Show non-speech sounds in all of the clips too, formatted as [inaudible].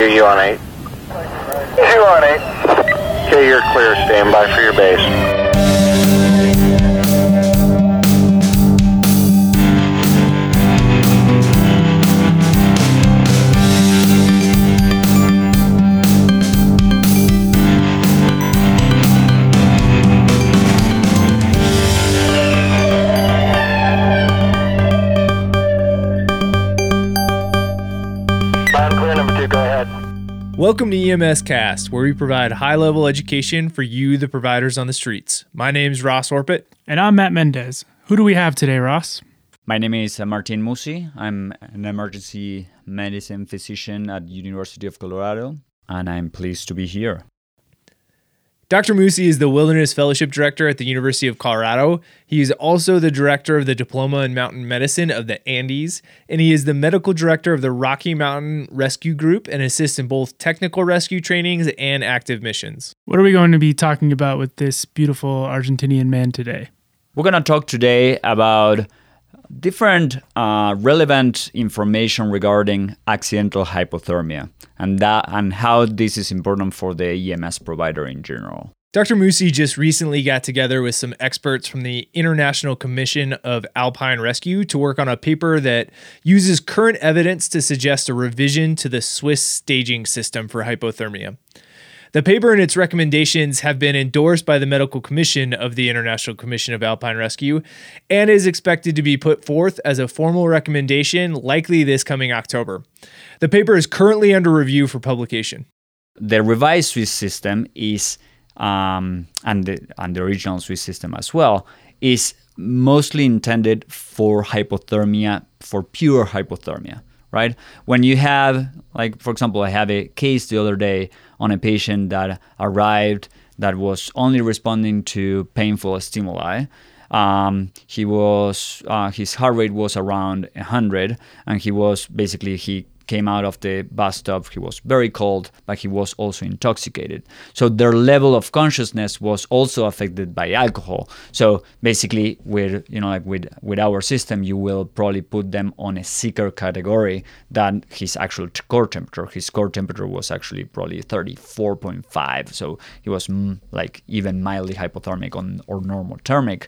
You on 8? You on 8? Okay, you're clear. Stand by for your base. Welcome to EMS Cast, where we provide high level education for you, the providers on the streets. My name is Ross Orpit. And I'm Matt Mendez. Who do we have today, Ross? My name is uh, Martin Musi. I'm an emergency medicine physician at University of Colorado, and I'm pleased to be here. Dr. Musi is the Wilderness Fellowship Director at the University of Colorado. He is also the Director of the Diploma in Mountain Medicine of the Andes, and he is the Medical Director of the Rocky Mountain Rescue Group and assists in both technical rescue trainings and active missions. What are we going to be talking about with this beautiful Argentinian man today? We're going to talk today about different uh, relevant information regarding accidental hypothermia and that and how this is important for the EMS provider in general. Dr. Musi just recently got together with some experts from the International Commission of Alpine Rescue to work on a paper that uses current evidence to suggest a revision to the Swiss staging system for hypothermia. The paper and its recommendations have been endorsed by the Medical Commission of the International Commission of Alpine Rescue and is expected to be put forth as a formal recommendation likely this coming October. The paper is currently under review for publication. The revised Swiss system is, um, and, the, and the original Swiss system as well, is mostly intended for hypothermia, for pure hypothermia right? When you have, like, for example, I have a case the other day on a patient that arrived that was only responding to painful stimuli. Um, he was uh, his heart rate was around 100, and he was basically he came out of the bus stop. He was very cold, but he was also intoxicated. So their level of consciousness was also affected by alcohol. So basically, with you know, like with with our system, you will probably put them on a sicker category than his actual core temperature. His core temperature was actually probably 34.5. So he was mm, like even mildly hypothermic on or normothermic,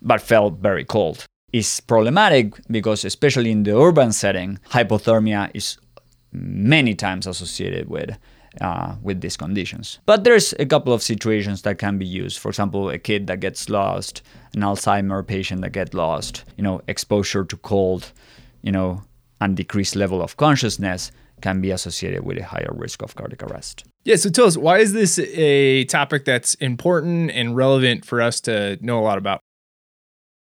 but felt very cold is problematic because, especially in the urban setting, hypothermia is many times associated with uh, with these conditions. But there's a couple of situations that can be used. For example, a kid that gets lost, an Alzheimer patient that gets lost, you know, exposure to cold, you know, and decreased level of consciousness can be associated with a higher risk of cardiac arrest. Yeah, so tell us, why is this a topic that's important and relevant for us to know a lot about?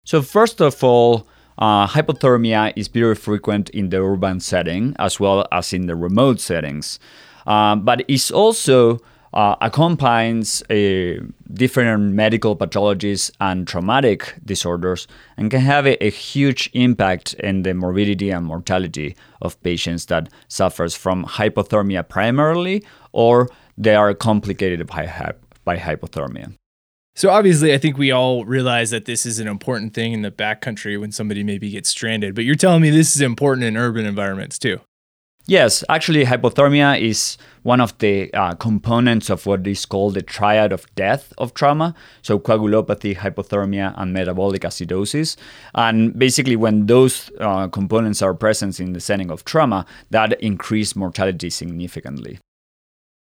So first of all, uh, hypothermia is very frequent in the urban setting as well as in the remote settings, um, but it also uh, accompanies a different medical pathologies and traumatic disorders and can have a, a, huge impact in the morbidity and mortality of patients that suffers from hypothermia primarily or they are complicated by, by hypothermia. So obviously, I think we all realize that this is an important thing in the backcountry when somebody maybe gets stranded. But you're telling me this is important in urban environments too. Yes, actually, hypothermia is one of the uh, components of what is called the triad of death of trauma. So, coagulopathy, hypothermia, and metabolic acidosis. And basically, when those uh, components are present in the setting of trauma, that increase mortality significantly.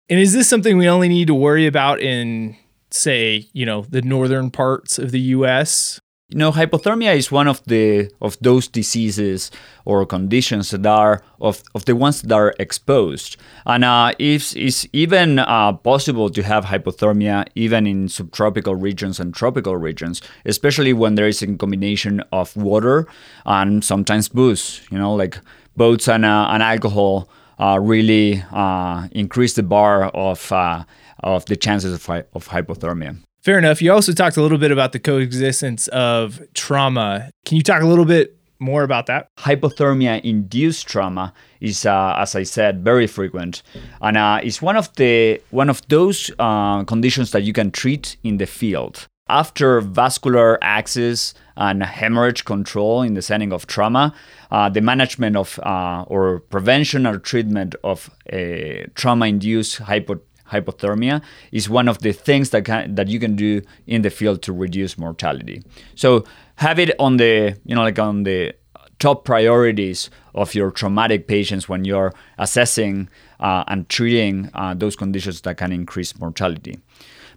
And is this something we only need to worry about in say, you know, the northern parts of the US? You know, hypothermia is one of the of those diseases or conditions that are of, of the ones that are exposed, and uh, it's, it's even uh, possible to have hypothermia even in subtropical regions and tropical regions, especially when there is a combination of water and sometimes booze. You know, like boats and uh, and alcohol uh, really uh, increase the bar of uh, of the chances of, of hypothermia. Fair enough. You also talked a little bit about the coexistence of trauma. Can you talk a little bit more about that? Hypothermia induced trauma is, uh, as I said, very frequent, and uh, it's one of the one of those uh, conditions that you can treat in the field. after vascular access and hemorrhage control in the setting of trauma, uh, the management of uh, or prevention or treatment of a trauma-induced hypo- hypothermia is one of the things that can, that you can do in the field to reduce mortality. So have it on the you know like on the top priorities of your traumatic patients when you're assessing uh, and treating uh, those conditions that can increase mortality.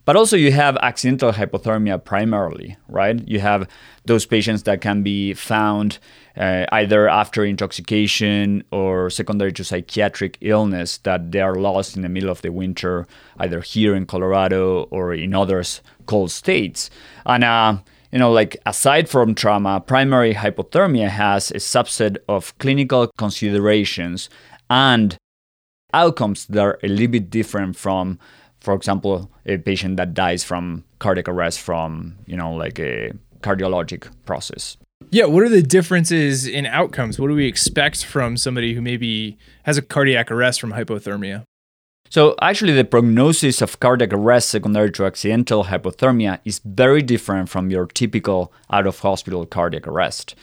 But also, you have accidental hypothermia primarily, right? You have those patients that can be found uh, either after intoxication or secondary to psychiatric illness that they are lost in the middle of the winter, either here in Colorado or in other cold states. And uh, you know, like aside from trauma, primary hypothermia has a subset of clinical considerations and outcomes that are a little bit different from for example, a patient that dies from cardiac arrest from, you know, like a cardiologic process. Yeah, what are the differences in outcomes? What do we expect from somebody who maybe has a cardiac arrest from hypothermia? So, actually, the prognosis of cardiac arrest secondary to accidental hypothermia is very different from your typical out of hospital cardiac arrest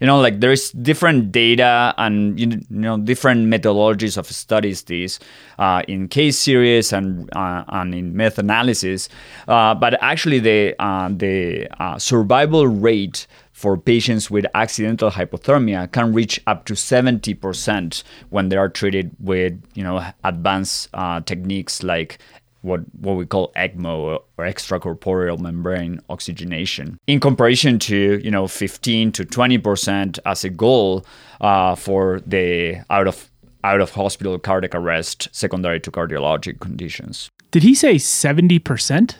you know like there's different data and you know different methodologies of studies this uh, in case series and uh, and in meta-analysis uh, but actually the uh, the uh, survival rate for patients with accidental hypothermia can reach up to 70% when they are treated with you know advanced uh, techniques like what what we call ECMO or extracorporeal membrane oxygenation, in comparison to you know 15 to 20 percent as a goal uh, for the out of out of hospital cardiac arrest secondary to cardiologic conditions. Did he say 70 percent?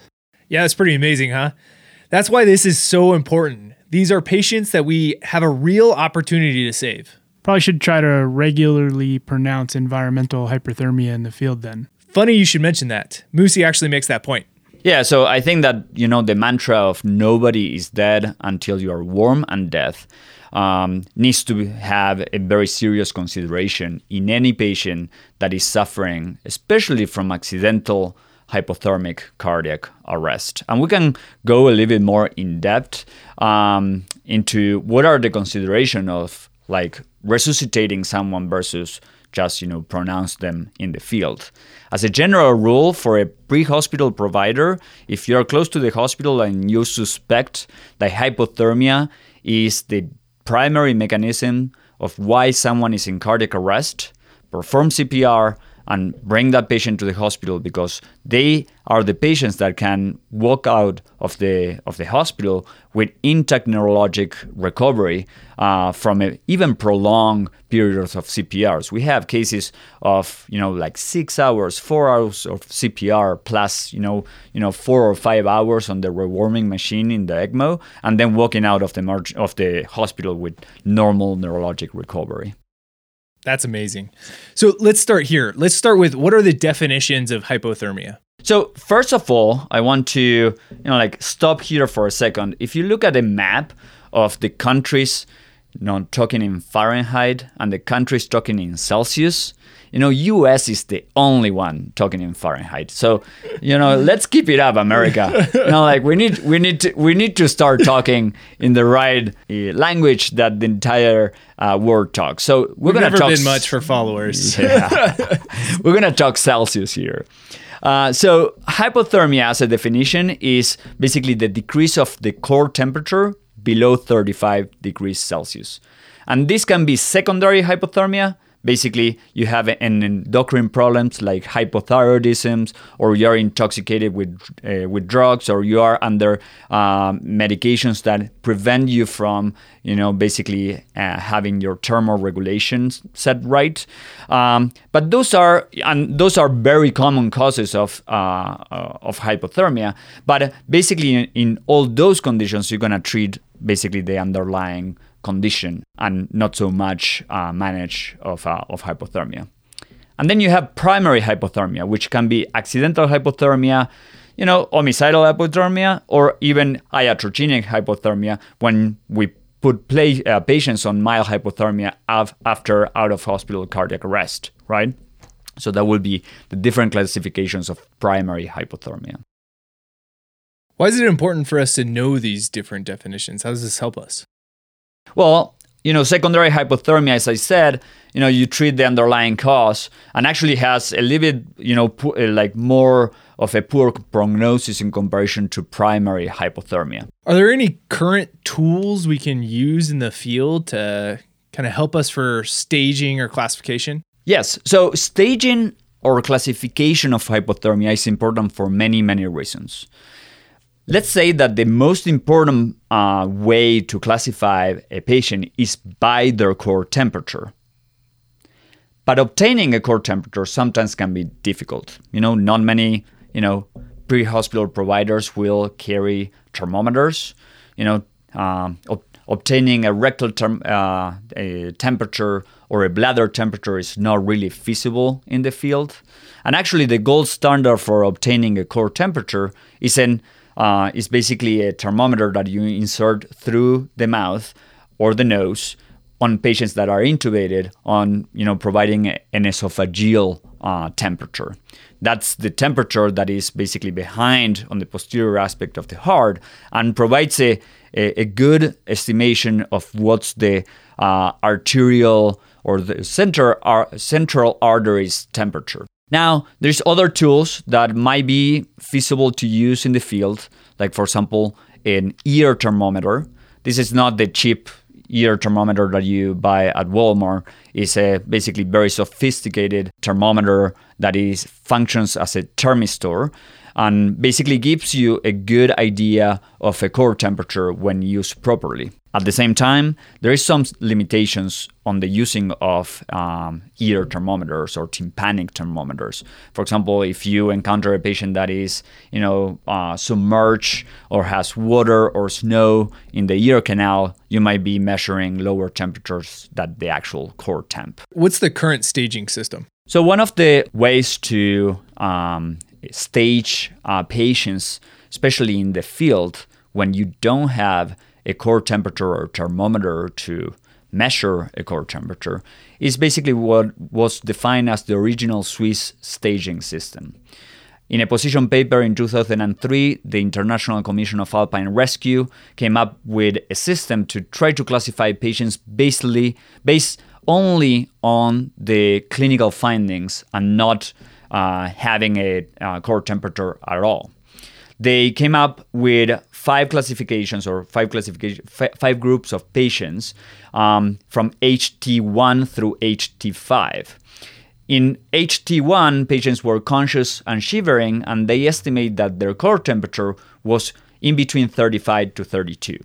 Yeah, that's pretty amazing, huh? That's why this is so important. These are patients that we have a real opportunity to save. Probably should try to regularly pronounce environmental hyperthermia in the field then. Funny you should mention that. Musi actually makes that point. Yeah, so I think that, you know, the mantra of nobody is dead until you are warm and death um, needs to have a very serious consideration in any patient that is suffering, especially from accidental hypothermic cardiac arrest. And we can go a little bit more in depth um, into what are the consideration of like resuscitating someone versus just you know pronounce them in the field. As a general rule, for a pre-hospital provider, if you are close to the hospital and you suspect that hypothermia is the primary mechanism of why someone is in cardiac arrest, perform CPR and bring that patient to the hospital because they are the patients that can walk out of the of the hospital with intact neurologic recovery uh, from a, even prolonged periods of CPRs. We have cases of you know like six hours, four hours of CPR plus you know you know four or five hours on the rewarming machine in the ECMO, and then walking out of the marg- of the hospital with normal neurologic recovery. That's amazing. So let's start here. Let's start with what are the definitions of hypothermia? So first of all, I want to you know like stop here for a second. If you look at a map of the countries, you know, talking in Fahrenheit and the countries talking in Celsius, you know, US is the only one talking in Fahrenheit. So, you know, let's keep it up, America. [laughs] you know, like we need we need to we need to start talking in the right uh, language that the entire uh, world talks. So we're We've gonna never talk been much for followers. [laughs] yeah. [laughs] We're going to talk Celsius here. Uh, so, hypothermia, as a definition, is basically the decrease of the core temperature below 35 degrees Celsius. And this can be secondary hypothermia, Basically, you have an endocrine problems like hypothyroidism, or you are intoxicated with uh, with drugs, or you are under um, medications that prevent you from, you know, basically uh, having your thermal regulations set right. Um, but those are and those are very common causes of uh, of hypothermia. But basically, in, in all those conditions, you're gonna treat basically the underlying condition and not so much uh, manage of, uh, of hypothermia. And then you have primary hypothermia, which can be accidental hypothermia, you know, homicidal hypothermia, or even iatrogenic hypothermia when we put play, uh, patients on mild hypothermia af- after out of hospital cardiac arrest, right? So that will be the different classifications of primary hypothermia. Why is it important for us to know these different definitions? How does this help us? Well, you know, secondary hypothermia, as I said, you know, you treat the underlying cause and actually has a little bit, you know, po- uh, like more of a poor prognosis in comparison to primary hypothermia. Are there any current tools we can use in the field to kind of help us for staging or classification? Yes. So staging or classification of hypothermia is important for many, many reasons. Let's say that the most important uh, way to classify a patient is by their core temperature. But obtaining a core temperature sometimes can be difficult. You know, not many, you know, pre-hospital providers will carry thermometers. You know, um, ob- obtaining a rectal term, uh, a temperature or a bladder temperature is not really feasible in the field. And actually, the gold standard for obtaining a core temperature is an uh, is basically a thermometer that you insert through the mouth or the nose on patients that are intubated on you know providing an esophageal uh, temperature. That's the temperature that is basically behind on the posterior aspect of the heart and provides a, a, a good estimation of what's the uh, arterial or the center ar- central arteries temperature now, there's other tools that might be feasible to use in the field, like for example, an ear thermometer. This is not the cheap ear thermometer that you buy at Walmart. It's a basically very sophisticated thermometer that is functions as a thermistor and basically gives you a good idea of a core temperature when used properly. At the same time, there is some limitations on the using of um, ear thermometers or tympanic thermometers. For example, if you encounter a patient that is, you know, uh, submerged or has water or snow in the ear canal, you might be measuring lower temperatures than the actual core temp. What's the current staging system? So one of the ways to um, stage uh, patients, especially in the field, when you don't have a core temperature or thermometer to measure a core temperature, is basically what was defined as the original Swiss staging system. In a position paper in 2003, the International Commission of Alpine Rescue came up with a system to try to classify patients basically based only on the clinical findings and not uh, having a uh, core temperature at all. They came up with five classifications or five classification, f- five groups of patients um, from HT1 through HT5. In HT1, patients were conscious and shivering, and they estimate that their core temperature was in between 35 to 32.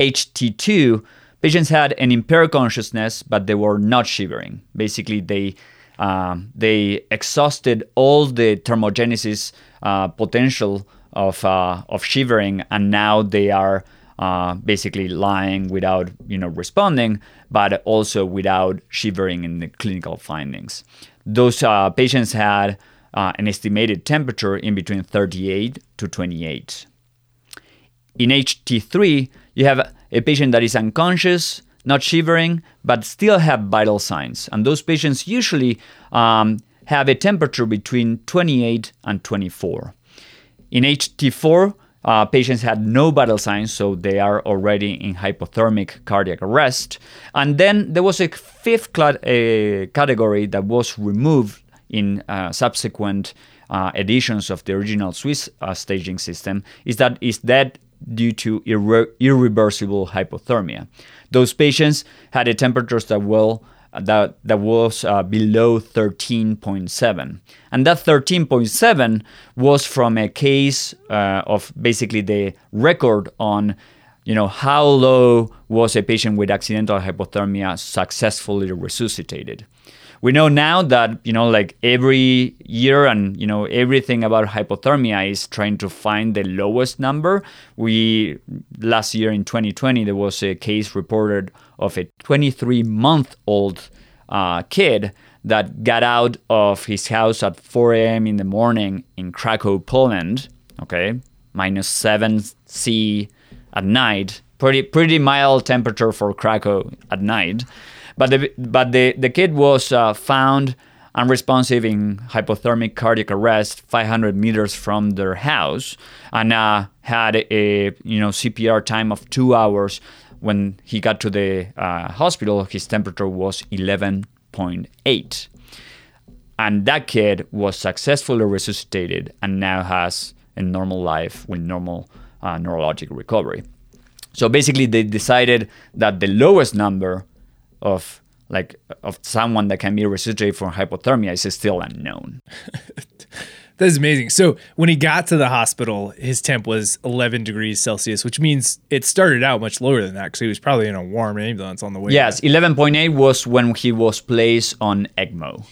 HT2, patients had an impaired consciousness, but they were not shivering. Basically, they um, they exhausted all the thermogenesis uh, potential of uh, of shivering, and now they are uh, basically lying without you know responding, but also without shivering in the clinical findings. Those uh, patients had uh, an estimated temperature in between 38 to 28. In HT3, you have a patient that is unconscious, not shivering, but still have vital signs. And those patients usually um, have a temperature between 28 and 24. In HT4, uh, patients had no vital signs, so they are already in hypothermic cardiac arrest. And then there was a fifth cl- category that was removed in uh, subsequent uh, editions of the original Swiss uh, staging system. Is that is that due to irre- irreversible hypothermia? Those patients had a temperatures that will that that was uh, below 13.7 and that 13.7 was from a case uh, of basically the record on you know how low was a patient with accidental hypothermia successfully resuscitated. We know now that you know like every year and you know everything about hypothermia is trying to find the lowest number. We last year in 2020 there was a case reported of a 23 month old uh, kid that got out of his house at 4 a.m. in the morning in Krakow, Poland. Okay, minus 7 C at night. Pretty pretty mild temperature for Krakow at night. But the but the, the kid was uh, found unresponsive in hypothermic cardiac arrest 500 meters from their house and uh, had a you know CPR time of two hours. When he got to the uh, hospital, his temperature was 11.8. And that kid was successfully resuscitated and now has a normal life with normal uh, neurologic recovery. So basically, they decided that the lowest number of like of someone that can be resuscitated from hypothermia is still unknown. [laughs] That is amazing. So when he got to the hospital, his temp was 11 degrees Celsius, which means it started out much lower than that because he was probably in a warm ambulance on the way. Yes, 11.8 was when he was placed on ECMO.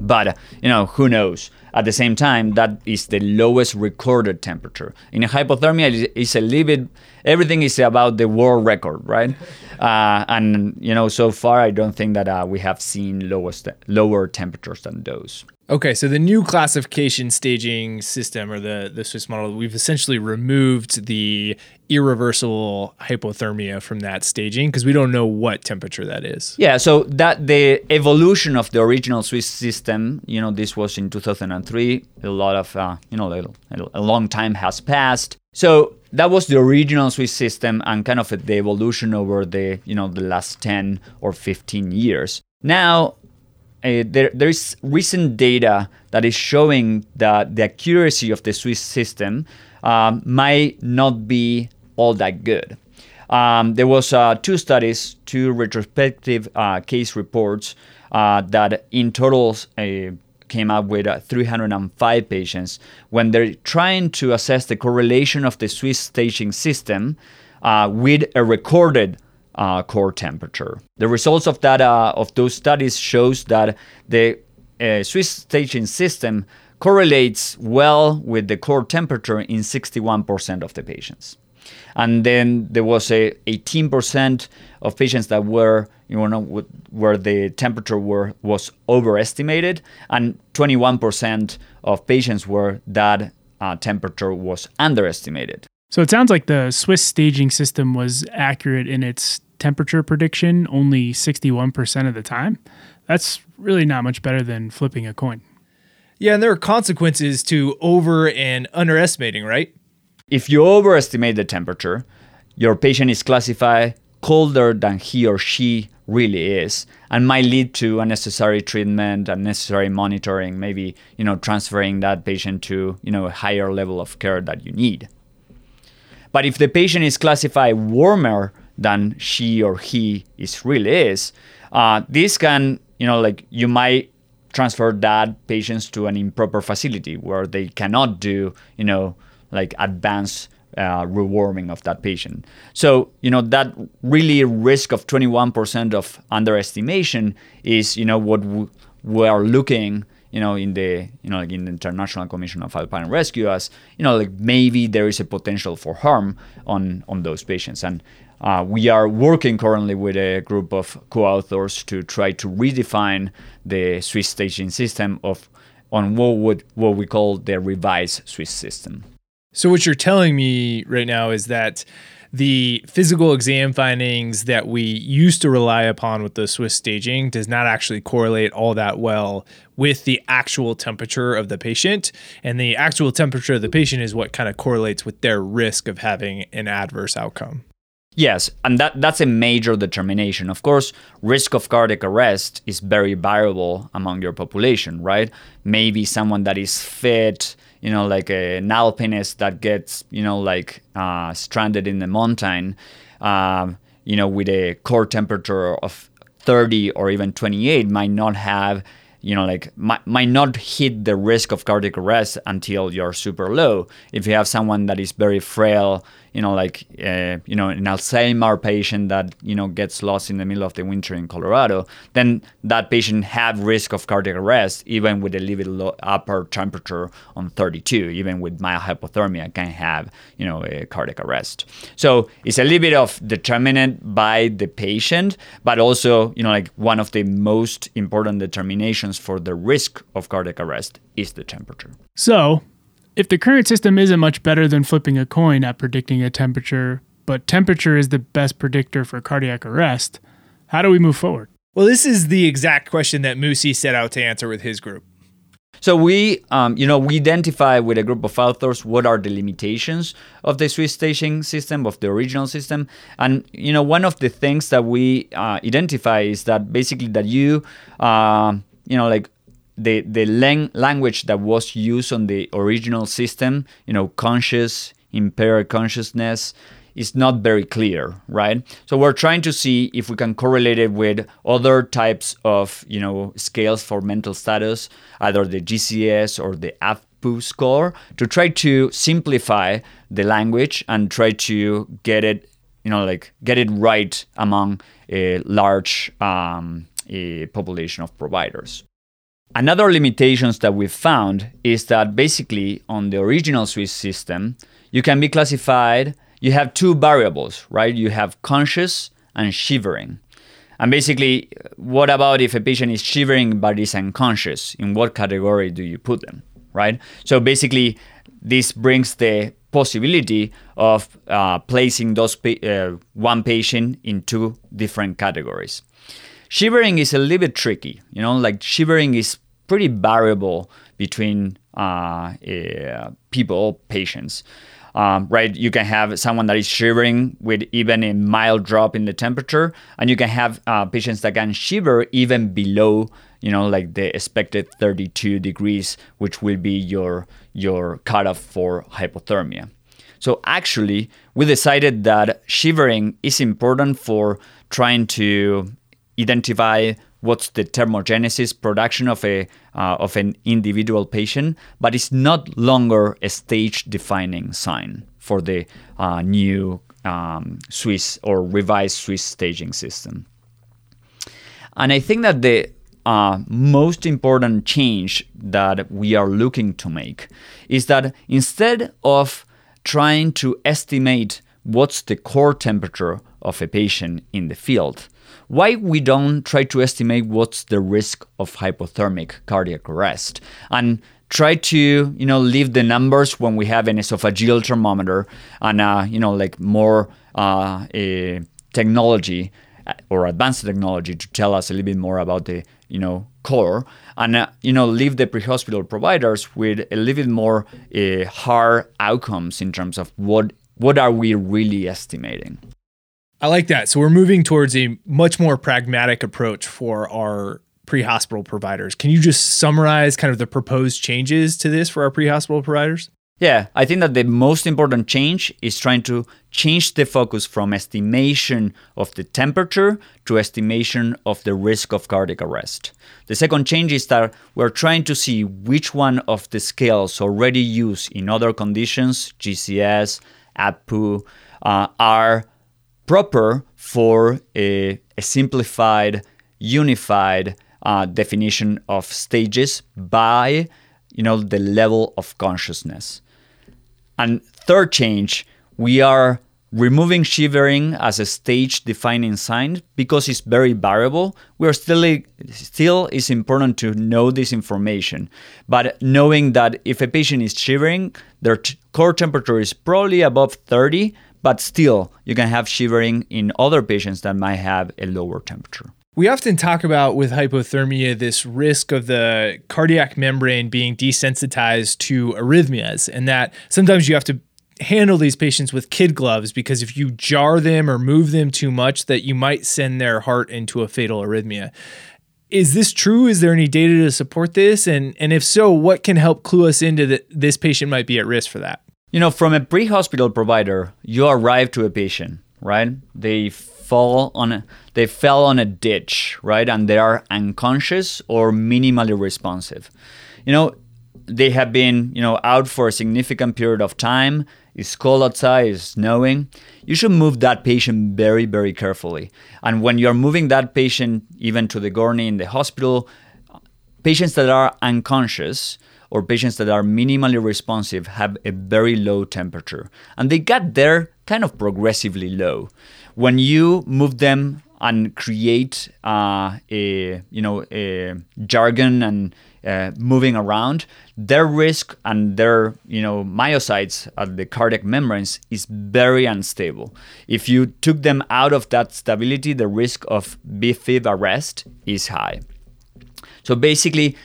But, you know, who knows? At the same time, that is the lowest recorded temperature. In a hypothermia, it's a little bit, everything is about the world record, right? [laughs] Uh, and, you know, so far, I don't think that uh, we have seen lowest, lower temperatures than those. Okay, so the new classification staging system or the, the Swiss model, we've essentially removed the irreversible hypothermia from that staging because we don't know what temperature that is. Yeah, so that the evolution of the original Swiss system, you know, this was in 2003. A lot of, uh, you know, a, a long time has passed. So that was the original Swiss system and kind of the evolution over the, you know, the last 10 or 15 years. Now, uh, there, there is recent data that is showing that the accuracy of the Swiss system um, might not be all that good. Um, there was uh, two studies, two retrospective uh, case reports uh, that in total uh, came up with uh, 305 patients when they're trying to assess the correlation of the Swiss staging system with a recorded uh, core temperature. The results of that uh, of those studies shows that the uh, Swiss staging system correlates well with the core temperature in 61% of the patients. And then there was a 18% of patients that were, you know, where the temperature were was overestimated, and 21% of patients where that uh, temperature was underestimated. So it sounds like the Swiss staging system was accurate in its temperature prediction only 61% of the time. That's really not much better than flipping a coin. Yeah, and there are consequences to over and underestimating, right? If you overestimate the temperature, your patient is classified colder than he or she really is and might lead to unnecessary treatment unnecessary monitoring maybe you know transferring that patient to you know a higher level of care that you need. But if the patient is classified warmer than she or he is really is, uh, this can, you know, like you might transfer that patients to an improper facility where they cannot do, you know, like advanced uh, rewarming of that patient. So, you know, that really risk of 21% of underestimation is, you know, what we are looking you know, in the you know, like in the International Commission of Alpine Rescue, as you know, like maybe there is a potential for harm on on those patients, and uh, we are working currently with a group of co-authors to try to redefine the Swiss staging system of on what would what we call the revised Swiss system. So what you're telling me right now is that the physical exam findings that we used to rely upon with the Swiss staging does not actually correlate all that well with the actual temperature of the patient. And the actual temperature of the patient is what kind of correlates with their risk of having an adverse outcome. Yes, and that that's a major determination. Of course, risk of cardiac arrest is very variable among your population, right? Maybe someone that is fit, you know, like an alpinist that gets, you know, like uh, stranded in the mountain, um, you know, with a core temperature of 30 or even 28 might not have, you know, like might, might not hit the risk of cardiac arrest until you're super low. If you have someone that is very frail, you know, like uh, you know, an Alzheimer patient that you know gets lost in the middle of the winter in Colorado, then that patient have risk of cardiac arrest even with a little low upper temperature on 32. Even with mild hypothermia, can have you know a cardiac arrest. So it's a little bit of determined by the patient, but also you know like one of the most important determinations for the risk of cardiac arrest is the temperature. So if the current system isn't much better than flipping a coin at predicting a temperature, but temperature is the best predictor for cardiac arrest, how do we move forward? Well, this is the exact question that Musi set out to answer with his group. So we, um, you know, we identify with a group of authors what are the limitations of the Swiss staging system, of the original system, and you know, one of the things that we uh, identify is that basically that you, uh, you know, like the the lang- language that was used on the original system, you know, conscious, impaired consciousness, is not very clear, right? So we're trying to see if we can correlate it with other types of, you know, scales for mental status, either the GCS or the AVPU score, to try to simplify the language and try to get it, you know, like get it right among a large um, a population of providers. Another limitations that we found is that basically on the original Swiss system, you can be classified you have two variables, right? You have conscious and shivering. And basically, what about if a patient is shivering but is unconscious? In what category do you put them, right? So basically, this brings the possibility of uh, placing those pa- uh, one patient in two different categories. Shivering is a little bit tricky, you know, like shivering is pretty variable between uh, uh people, patients um, right? You can have someone that is shivering with even a mild drop in the temperature, and you can have uh, patients that can shiver even below, you know, like the expected 32 degrees, which will be your your cutoff for hypothermia. So actually, we decided that shivering is important for trying to identify what's the thermogenesis production of a uh, of an individual patient, but it's not longer a stage defining sign for the uh, new um, Swiss or revised Swiss staging system. And I think that the uh, most important change that we are looking to make is that instead of trying to estimate what's the core temperature of a patient in the field, why we don't try to estimate what's the risk of hypothermic cardiac arrest and try to you know leave the numbers when we have an esophageal thermometer and uh, you know like more uh, technology uh, or advanced technology to tell us a little bit more about the you know core and uh, you know leave the pre-hospital providers with a little bit more uh, hard outcomes in terms of what what are we really estimating I like that. So we're moving towards a much more pragmatic approach for our pre-hospital providers. Can you just summarize kind of the proposed changes to this for our pre-hospital providers? Yeah, I think that the most important change is trying to change the focus from estimation of the temperature to estimation of the risk of cardiac arrest. The second change is that we're trying to see which one of the scales already used in other conditions, GCS, AVPU, uh, are proper for a, a simplified, unified uh, definition of stages by you know the level of consciousness. And third change, we are removing shivering as a stage defining sign because it's very variable. We're still still is important to know this information, but knowing that if a patient is shivering, their core temperature is probably above 30, but still, you can have shivering in other patients that might have a lower temperature. We often talk about with hypothermia this risk of the cardiac membrane being desensitized to arrhythmias, and that sometimes you have to handle these patients with kid gloves because if you jar them or move them too much that you might send their heart into a fatal arrhythmia. Is this true? Is there any data to support this? And and if so, what can help clue us into that this patient might be at risk for that? You know, from a pre-hospital provider, you arrive to a patient, right? They fall on a, they fell on a ditch, right? And they are unconscious or minimally responsive. You know, they have been, you know, out for a significant period of time. It's cold outside, it's snowing. You should move that patient very, very carefully. And when you're moving that patient even to the gurney in the hospital, patients that are unconscious, or patients that are minimally responsive have a very low temperature. And they get there kind of progressively low. When you move them and create uh, a you know a jargon and uh, moving around, their risk and their you know myocytes at the cardiac membranes is very unstable. If you took them out of that stability, the risk of VFib arrest is high. So basically,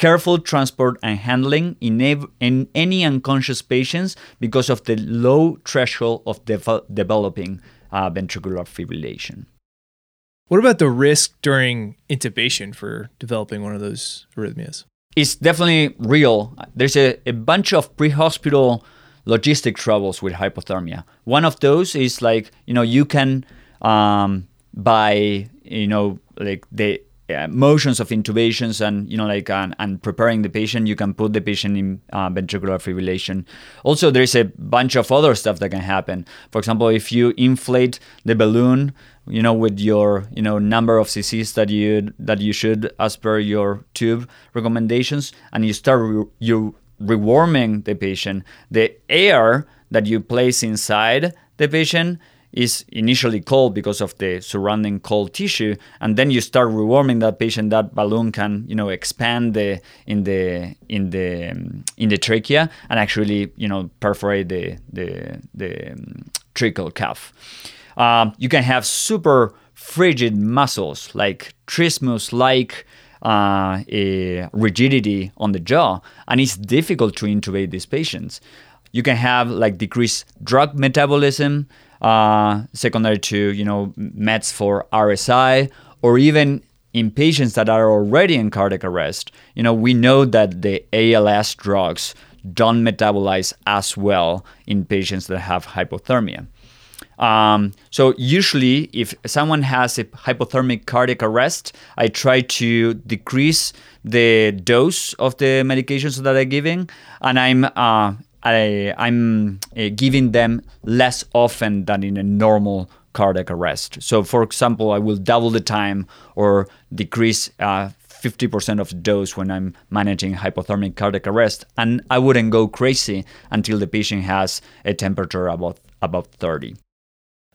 careful transport and handling in, ev- in any unconscious patients because of the low threshold of devel- developing uh, ventricular fibrillation. What about the risk during intubation for developing one of those arrhythmias? It's definitely real. There's a, a bunch of pre-hospital logistic troubles with hypothermia. One of those is like, you know, you can um, buy, you know, like the uh, motions of intubations and you know like and, and preparing the patient. You can put the patient in uh, ventricular fibrillation also there's a bunch of other stuff that can happen. For example if you inflate the balloon you know with your you know number of cc's that you that you should as per your tube recommendations and you start re- you rewarming the patient the air that you place inside the patient is initially cold because of the surrounding cold tissue and then you start rewarming that patient. That balloon can you know expand the in the in the in the trachea and actually you know perforate the the the um, tracheal cuff um, you can have super frigid muscles like trismus like uh, rigidity on the jaw and it's difficult to intubate these patients. You can have like decreased drug metabolism uh, secondary to you know meds for RSI or even in patients that are already in cardiac arrest. You know we know that the ALS drugs don't metabolize as well in patients that have hypothermia. Um, so usually, if someone has a hypothermic cardiac arrest, I try to decrease the dose of the medications that I'm giving, and I'm uh, I, I'm uh, giving them less often than in a normal cardiac arrest. So, for example, I will double the time or decrease uh, 50% of the dose when I'm managing hypothermic cardiac arrest, and I wouldn't go crazy until the patient has a temperature above above 30.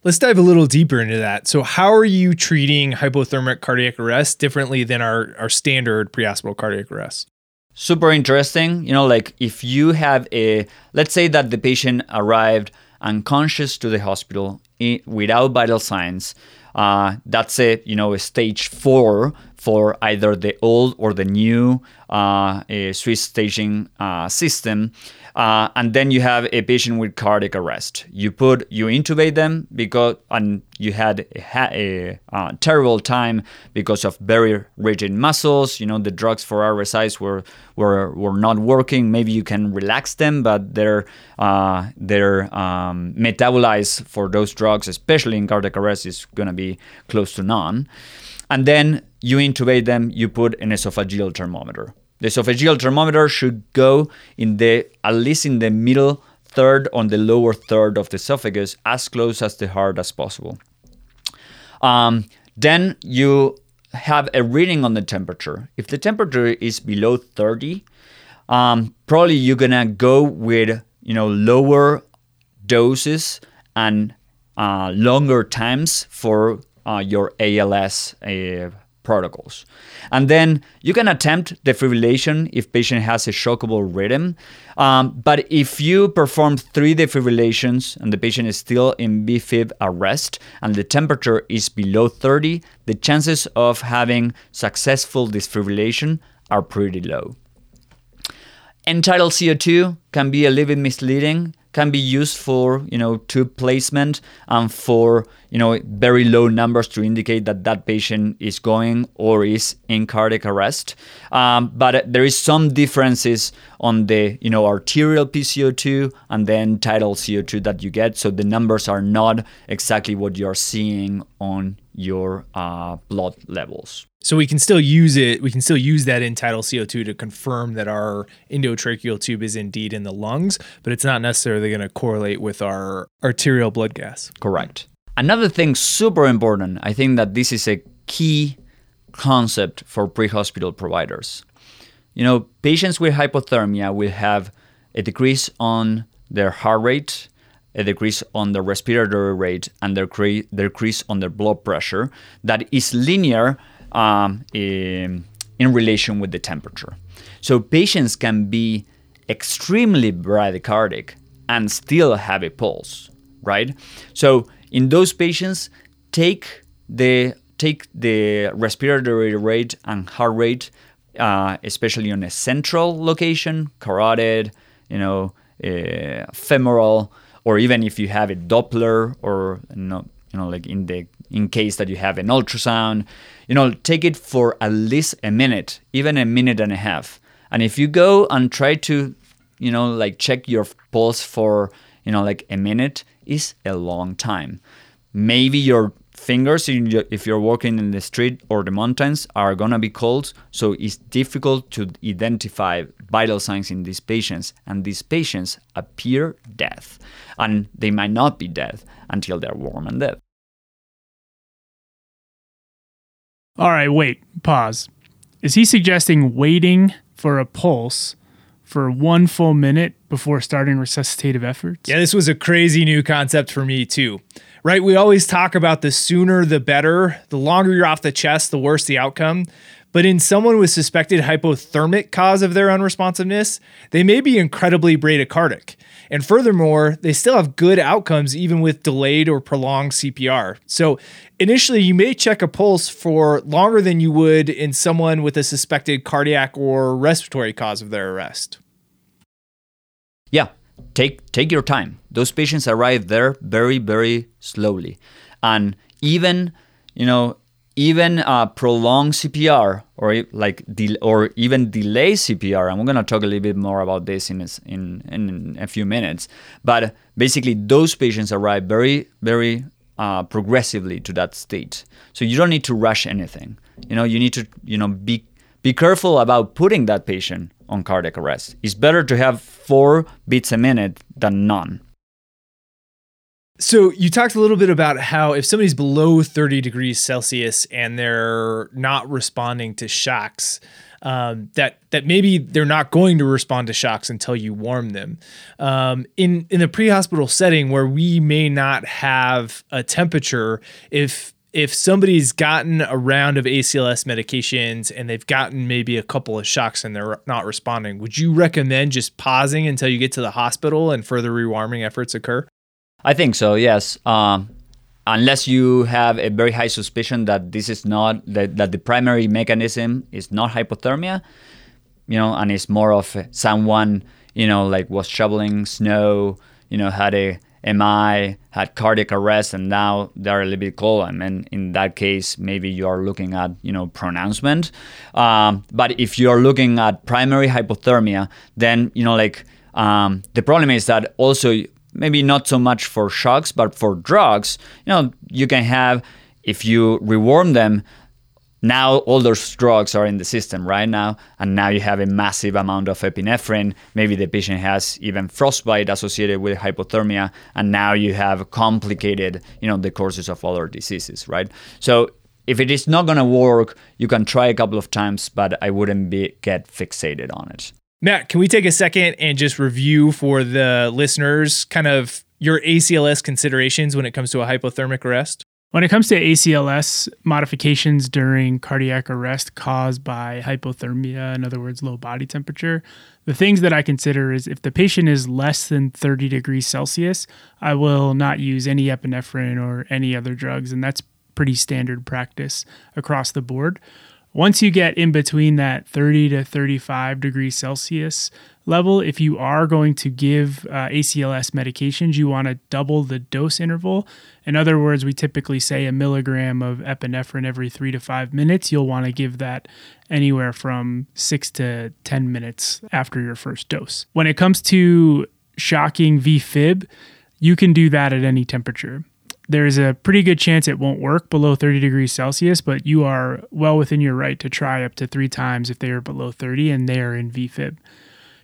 Let's dive a little deeper into that. So, how are you treating hypothermic cardiac arrest differently than our, our standard prehospital cardiac arrest? Super interesting. You know, like if you have a, let's say that the patient arrived unconscious to the hospital without vital signs. Uh, that's a you know a stage four for either the old or the new uh, Swiss staging uh, system. Uh, and then you have a patient with cardiac arrest. You put you intubate them because and you had a, a, a, terrible time because of very rigid muscles. You know the drugs for RSIs were were were not working. Maybe you can relax them, but they're uh, they're um, metabolized for those drugs, especially in cardiac arrest, is going to be close to none. And then you intubate them. You put an esophageal thermometer the esophageal thermometer should go in the at least in the middle third on the lower third of the esophagus, as close as the heart as possible. Um, then you have a reading on the temperature. If the temperature is below 30, um, probably you're gonna go with you know lower doses and uh, longer times for uh, your ALS uh, protocols. And then you can attempt defibrillation if patient has a shockable rhythm. Um, but if you perform three defibrillations and the patient is still in VFib arrest and the temperature is below 30, the chances of having successful defibrillation are pretty low. End-tidal CO2 can be a little bit misleading can be used for you know tube placement and for you know very low numbers to indicate that that patient is going or is in cardiac arrest. Um, but there is some differences on the you know arterial PCO2 and end-tidal CO2 that you get. So the numbers are not exactly what you're seeing on your uh, blood levels. So we can still use it. We can still use that end-tidal CO2 to confirm that our endotracheal tube is indeed in the lungs, but it's not necessarily going to correlate with our arterial blood gas. Correct. Another thing super important, I think that this is a key concept for pre-hospital providers. You know, patients with hypothermia will have a decrease on their heart rate, a decrease on their respiratory rate, and their decrease on their blood pressure that is linear um, in, in relation with the temperature. So patients can be extremely bradycardic and still have a pulse, right? So in those patients, take the take the respiratory rate and heart rate, uh, especially on a central location, carotid, you know, uh, femoral, or even if you have a Doppler or you know, you know, like in the in case that you have an ultrasound, you know, take it for at least a minute, even a minute and a half. And if you go and try to, you know, like check your pulse for, you know, like a minute is a long time. Maybe your fingers if you're walking in the street or the mountains are going to be cold so it's difficult to identify vital signs in these patients and these patients appear dead and they might not be dead until they're warm and dead all right wait pause is he suggesting waiting for a pulse for one full minute before starting resuscitative efforts yeah this was a crazy new concept for me too right? We always talk about the sooner the better. The longer you're off the chest, the worse the outcome. But in someone with suspected hypothermic cause of their unresponsiveness, they may be incredibly bradycardic. And furthermore, they still have good outcomes even with delayed or prolonged CPR. So initially, you may check a pulse for longer than you would in someone with a suspected cardiac or respiratory cause of their arrest. Yeah, take take your time. Those patients arrive there very very slowly, and even you know even uh, prolonged CPR or like de- or even delay CPR. And we're gonna talk a little bit more about this in in in a few minutes. But basically, those patients arrive very very uh, progressively to that state. So you don't need to rush anything. You know, you need to you know be be careful about putting that patient on cardiac arrest. It's better to have four beats a minute than none. So you talked a little bit about how if somebody's below 30 degrees Celsius and they're not responding to shocks, um, that that maybe they're not going to respond to shocks until you warm them. Um, in in the pre-hospital setting where we may not have a temperature, if if somebody's gotten a round of ACLS medications and they've gotten maybe a couple of shocks and they're not responding, would you recommend just pausing until you get to the hospital and further rewarming efforts occur? I think so, yes. Um, unless you have a very high suspicion that this is not, that, that the primary mechanism is not hypothermia, you know, and it's more of someone, you know, like was shoveling snow, you know, had a MI, had cardiac arrest, and now they're a little bit cold. I mean, in that case, maybe you are looking at you know pronouncement. Um, but if you are looking at primary hypothermia, then you know like um, the problem is that also maybe not so much for shocks, but for drugs, you know, you can have if you rewarm them now all those drugs are in the system right now and now you have a massive amount of epinephrine. Maybe the patient has even frostbite associated with hypothermia and now you have complicated you know the courses of other diseases right? So if it is not going to work you can try a couple of times but i wouldn't be get fixated on it matt can we take a second and just review for the listeners kind of your acls considerations when it comes to a hypothermic arrest when it comes to ACLS modifications during cardiac arrest caused by hypothermia, in other words, low body temperature, the things that I consider is if the patient is less than 30 degrees Celsius, I will not use any epinephrine or any other drugs. And that's pretty standard practice across the board. Once you get in between that 30 to 35 degrees Celsius level, if you are going to give uh, ACLS medications, you want to double the dose interval. In other words, we typically say a milligram of epinephrine every three to five minutes. You'll want to give that anywhere from six to 10 minutes after your first dose. When it comes to shocking VFib, you can do that at any temperature there's a pretty good chance it won't work below 30 degrees Celsius, but you are well within your right to try up to three times if they are below 30 and they are in VFib.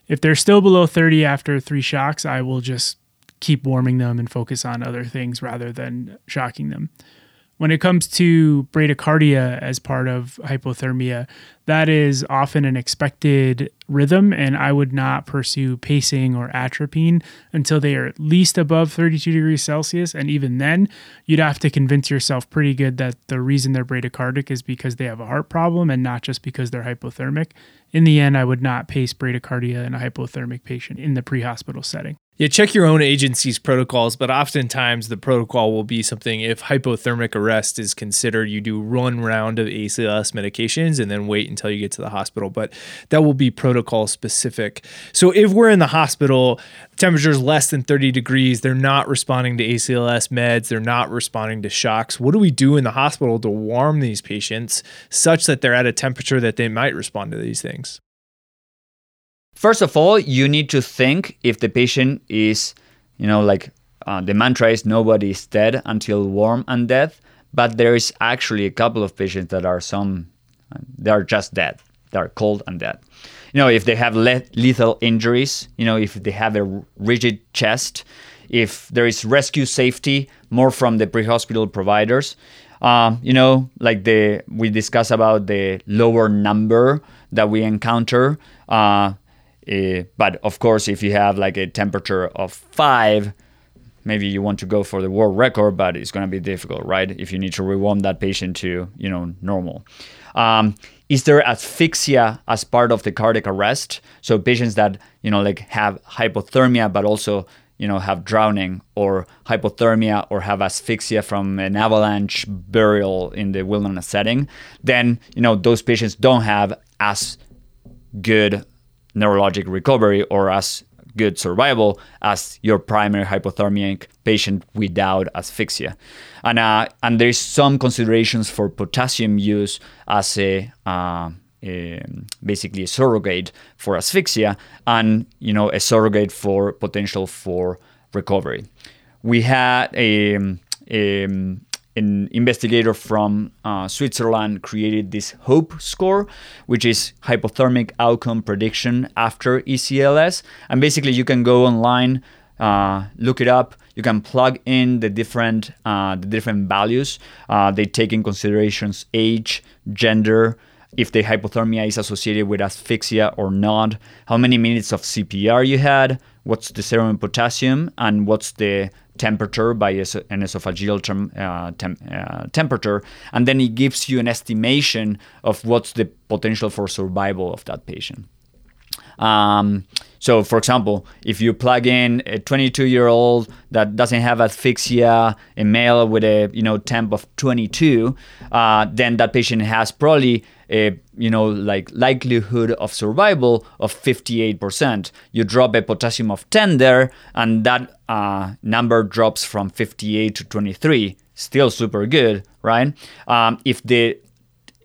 If they're still below 30 after three shocks, I will just keep warming them and focus on other things rather than shocking them. When it comes to bradycardia as part of hypothermia, that is often an expected rhythm, and I would not pursue pacing or atropine until they are at least above 32 degrees Celsius. And even then, you'd have to convince yourself pretty good that the reason they're bradycardic is because they have a heart problem and not just because they're hypothermic. In the end, I would not pace bradycardia in a hypothermic patient in the pre hospital setting. Yeah, check your own agency's protocols, but oftentimes the protocol will be something if hypothermic arrest is considered, you do one round of ACLS medications and then wait until you get to the hospital. But that will be protocol specific. So if we're in the hospital, temperature is less than 30 degrees, they're not responding to ACLS meds, they're not responding to shocks. What do we do in the hospital to warm these patients such that they're at a temperature that they might respond to these things? First of all, you need to think if the patient is, you know, like uh, the mantra is nobody is dead until warm and death, but there is actually a couple of patients that are some, they are just dead. They are cold and dead. You know, if they have le- lethal injuries, you know, if they have a rigid chest, if there is rescue safety more from the pre-hospital providers, um, you know, like the we discuss about the lower number that we encounter. Uh, uh, but of course, if you have like a temperature of five, maybe you want to go for the world record, but it's going to be difficult, right? If you need to rewarm that patient to, you know, normal. Um, is there asphyxia as part of the cardiac arrest? So patients that, you know, like have hypothermia, but also, you know, have drowning or hypothermia or have asphyxia from an avalanche burial in the wilderness setting, then, you know, those patients don't have as good neurologic recovery or as good survival as your primary hypothermic patient without asphyxia. And, uh, and there's some considerations for potassium use as a, uh, a, basically a surrogate for asphyxia and you know a surrogate for potential for recovery. We had a, a an investigator from uh, Switzerland created this HOPE score, which is hypothermic outcome prediction after ECLS. And basically, you can go online, uh, look it up. You can plug in the different uh, the different values. Uh, they take in considerations age, gender, if the hypothermia is associated with asphyxia or not, how many minutes of CPR you had, what's the serum potassium, and what's the temperature by an esophageal term, uh, tem- uh, temperature, and then it gives you an estimation of what's the potential for survival of that patient. Um, so, for example, if you plug in a 22 year old that doesn't have asphyxia, a male with a you know temp of 22, uh, then that patient has probably you know like likelihood of survival of 58%. You drop a potassium of 10 there, and that uh, number drops from 58 to 23. Still super good, right? Um, if the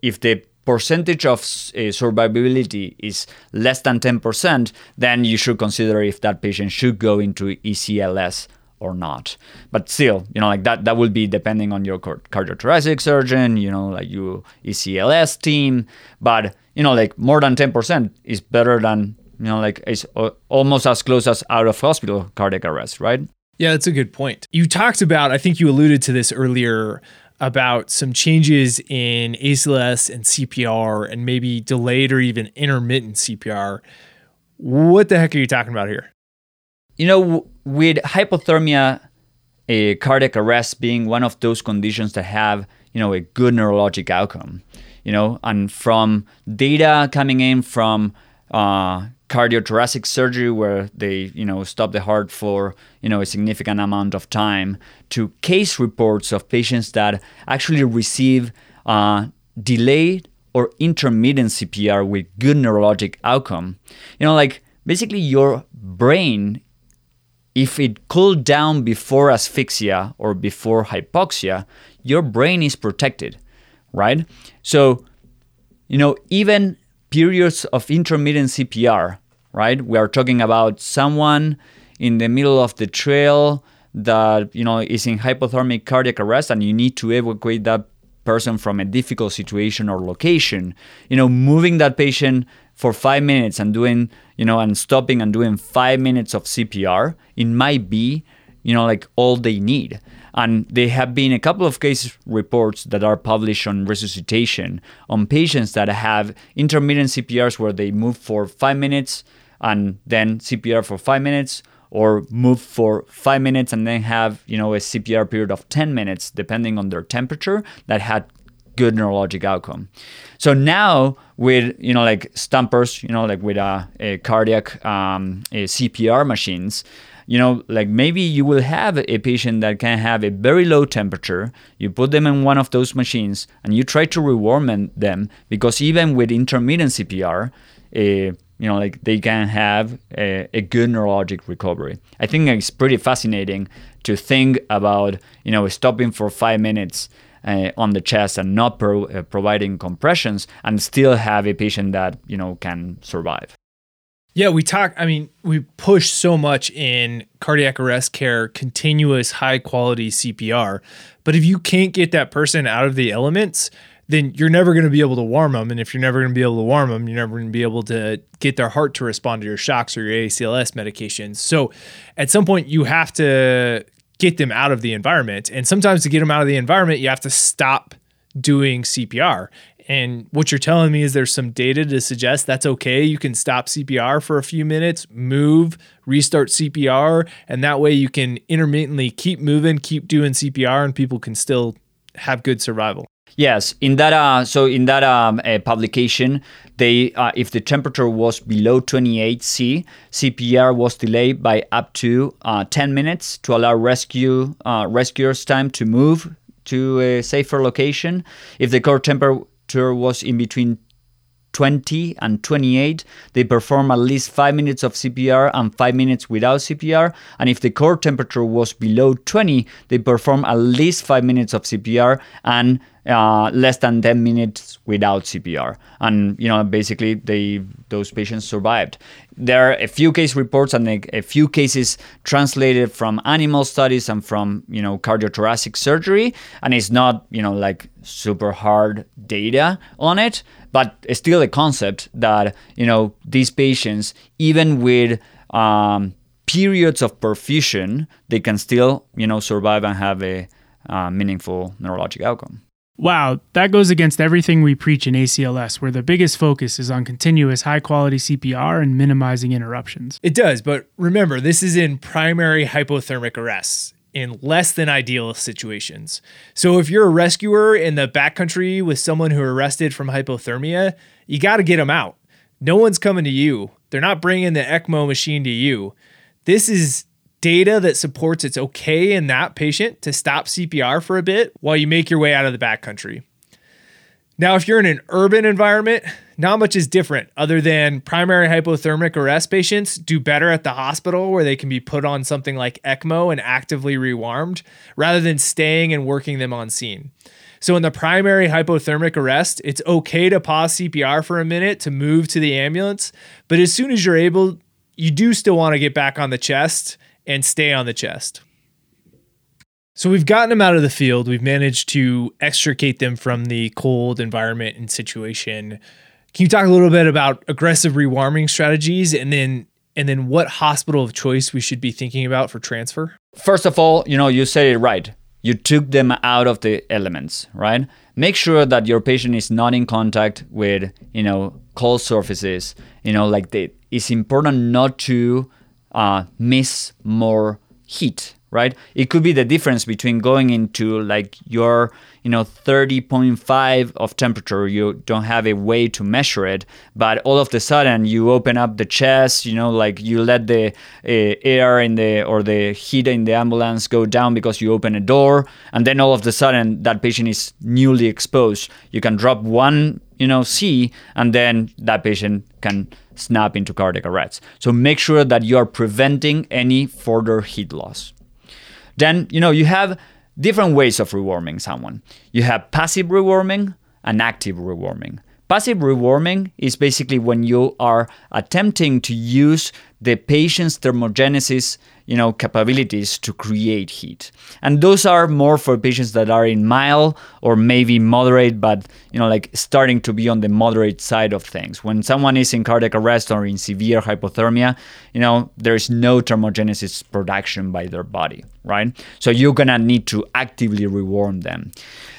if the percentage of uh, survivability is less than 10%, then you should consider if that patient should go into ECLS or not. But still, you know, like that that will be depending on your cardiothoracic surgeon, you know, like your ECLS team. But you know, like more than 10% is better than you know, like it's almost as close as out of hospital cardiac arrest, right? Yeah, that's a good point. You talked about, I think you alluded to this earlier, about some changes in ACLS and CPR and maybe delayed or even intermittent CPR. What the heck are you talking about here? You know, with hypothermia, a cardiac arrest being one of those conditions that have, you know, a good neurologic outcome, you know, and from data coming in from uh, cardiothoracic surgery where they you know stop the heart for you know a significant amount of time to case reports of patients that actually receive uh, delayed or intermittent CPR with good neurologic outcome. You know, like basically your brain, if it cooled down before asphyxia or before hypoxia, your brain is protected, right? So, you know, even periods of intermittent CPR, right? We are talking about someone in the middle of the trail that you know is in hypothermic cardiac arrest and you need to evacuate that person from a difficult situation or location you know moving that patient for 5 minutes and doing you know and stopping and doing 5 minutes of CPR it might be you know like all they need. And there have been a couple of case reports that are published on resuscitation on patients that have intermittent CPRs where they move for five minutes and then CPR for five minutes, or move for five minutes and then have you know a CPR period of 10 minutes, depending on their temperature, that had good neurologic outcome. So now with you know like thumpers, you know like with a, a cardiac um, a CPR machines, you know like maybe you will have a patient that can have a very low temperature. You put them in one of those machines and you try to rewarm them because even with intermittent CPR. Uh, you know, like they can have a, a, good neurologic recovery. I think it's pretty fascinating to think about, you know, stopping for five minutes uh, on the chest and not pro- uh, providing compressions and still have a patient that you know can survive. Yeah, we talk. I mean, we push so much in cardiac arrest care, continuous high quality CPR. But if you can't get that person out of the elements, then you're never going to be able to warm them. And if you're never going to be able to warm them, you're never going to be able to get their heart to respond to your shocks or your ACLS medications. So at some point, you have to get them out of the environment. And sometimes to get them out of the environment, you have to stop doing CPR. And what you're telling me is there's some data to suggest that's okay. You can stop CPR for a few minutes, move, restart CPR, and that way you can intermittently keep moving, keep doing CPR, and people can still have good survival. Yes, in that uh, so in that um, uh, publication, they uh, if the temperature was below 28 C, CPR was delayed by up to uh, 10 minutes to allow rescue uh, rescuers time to move to a safer location. If the core temperature was in between 20 and 28, they perform at least 5 minutes of CPR and 5 minutes without CPR. And if the core temperature was below 20, they perform at least 5 minutes of CPR and uh, less than 10 minutes without CPR. And, you know, basically they those patients survived. There are a few case reports and a, few cases translated from animal studies and from, you know, cardiothoracic surgery. And it's not, you know, like super hard data on it, but it's still a concept that, you know, these patients, even with um, periods of perfusion, they can still, you know, survive and have a uh, meaningful neurologic outcome. Wow, that goes against everything we preach in ACLS, where the biggest focus is on continuous high quality CPR and minimizing interruptions. It does, but remember, this is in primary hypothermic arrests in less than ideal situations. So if you're a rescuer in the backcountry with someone who arrested from hypothermia, you got to get them out. No one's coming to you. They're not bringing the ECMO machine to you. This is data that supports it's okay in that patient to stop CPR for a bit while you make your way out of the backcountry. Now, if you're in an urban environment, not much is different other than primary hypothermic arrest patients do better at the hospital where they can be put on something like ECMO and actively rewarmed rather than staying and working them on scene. So, in the primary hypothermic arrest, it's okay to pause CPR for a minute to move to the ambulance, but as soon as you're able, you do still want to get back on the chest and stay on the chest. So we've gotten them out of the field. We've managed to extricate them from the cold environment and situation. Can you talk a little bit about aggressive rewarming strategies and then and then what hospital of choice we should be thinking about for transfer? First of all, you know, you said it right. You took them out of the elements, right? Make sure that your patient is not in contact with, you know, cold surfaces. You know, like it's important not to uh, miss more heat right? It could be the difference between going into like your you know 30.5 of temperature you don't have a way to measure it but all of the sudden you open up the chest you know like you let the uh, air in the or the heat in the ambulance go down because you open a door and then all of the sudden that patient is newly exposed. You can drop one you know C and then that patient can snap into cardiac arrest. So make sure that you are preventing any further heat loss. Then, you know, you have different ways of rewarming someone. You have passive rewarming and active rewarming. Passive rewarming is basically when you are attempting to use the patient's thermogenesis, you know capabilities to create heat. And those are more for patients that are in mild or maybe moderate but you know like starting to be on the moderate side of things. When someone is in cardiac arrest or in severe hypothermia you know there's no thermogenesis production by their body right? So you're gonna need to actively rewarm them.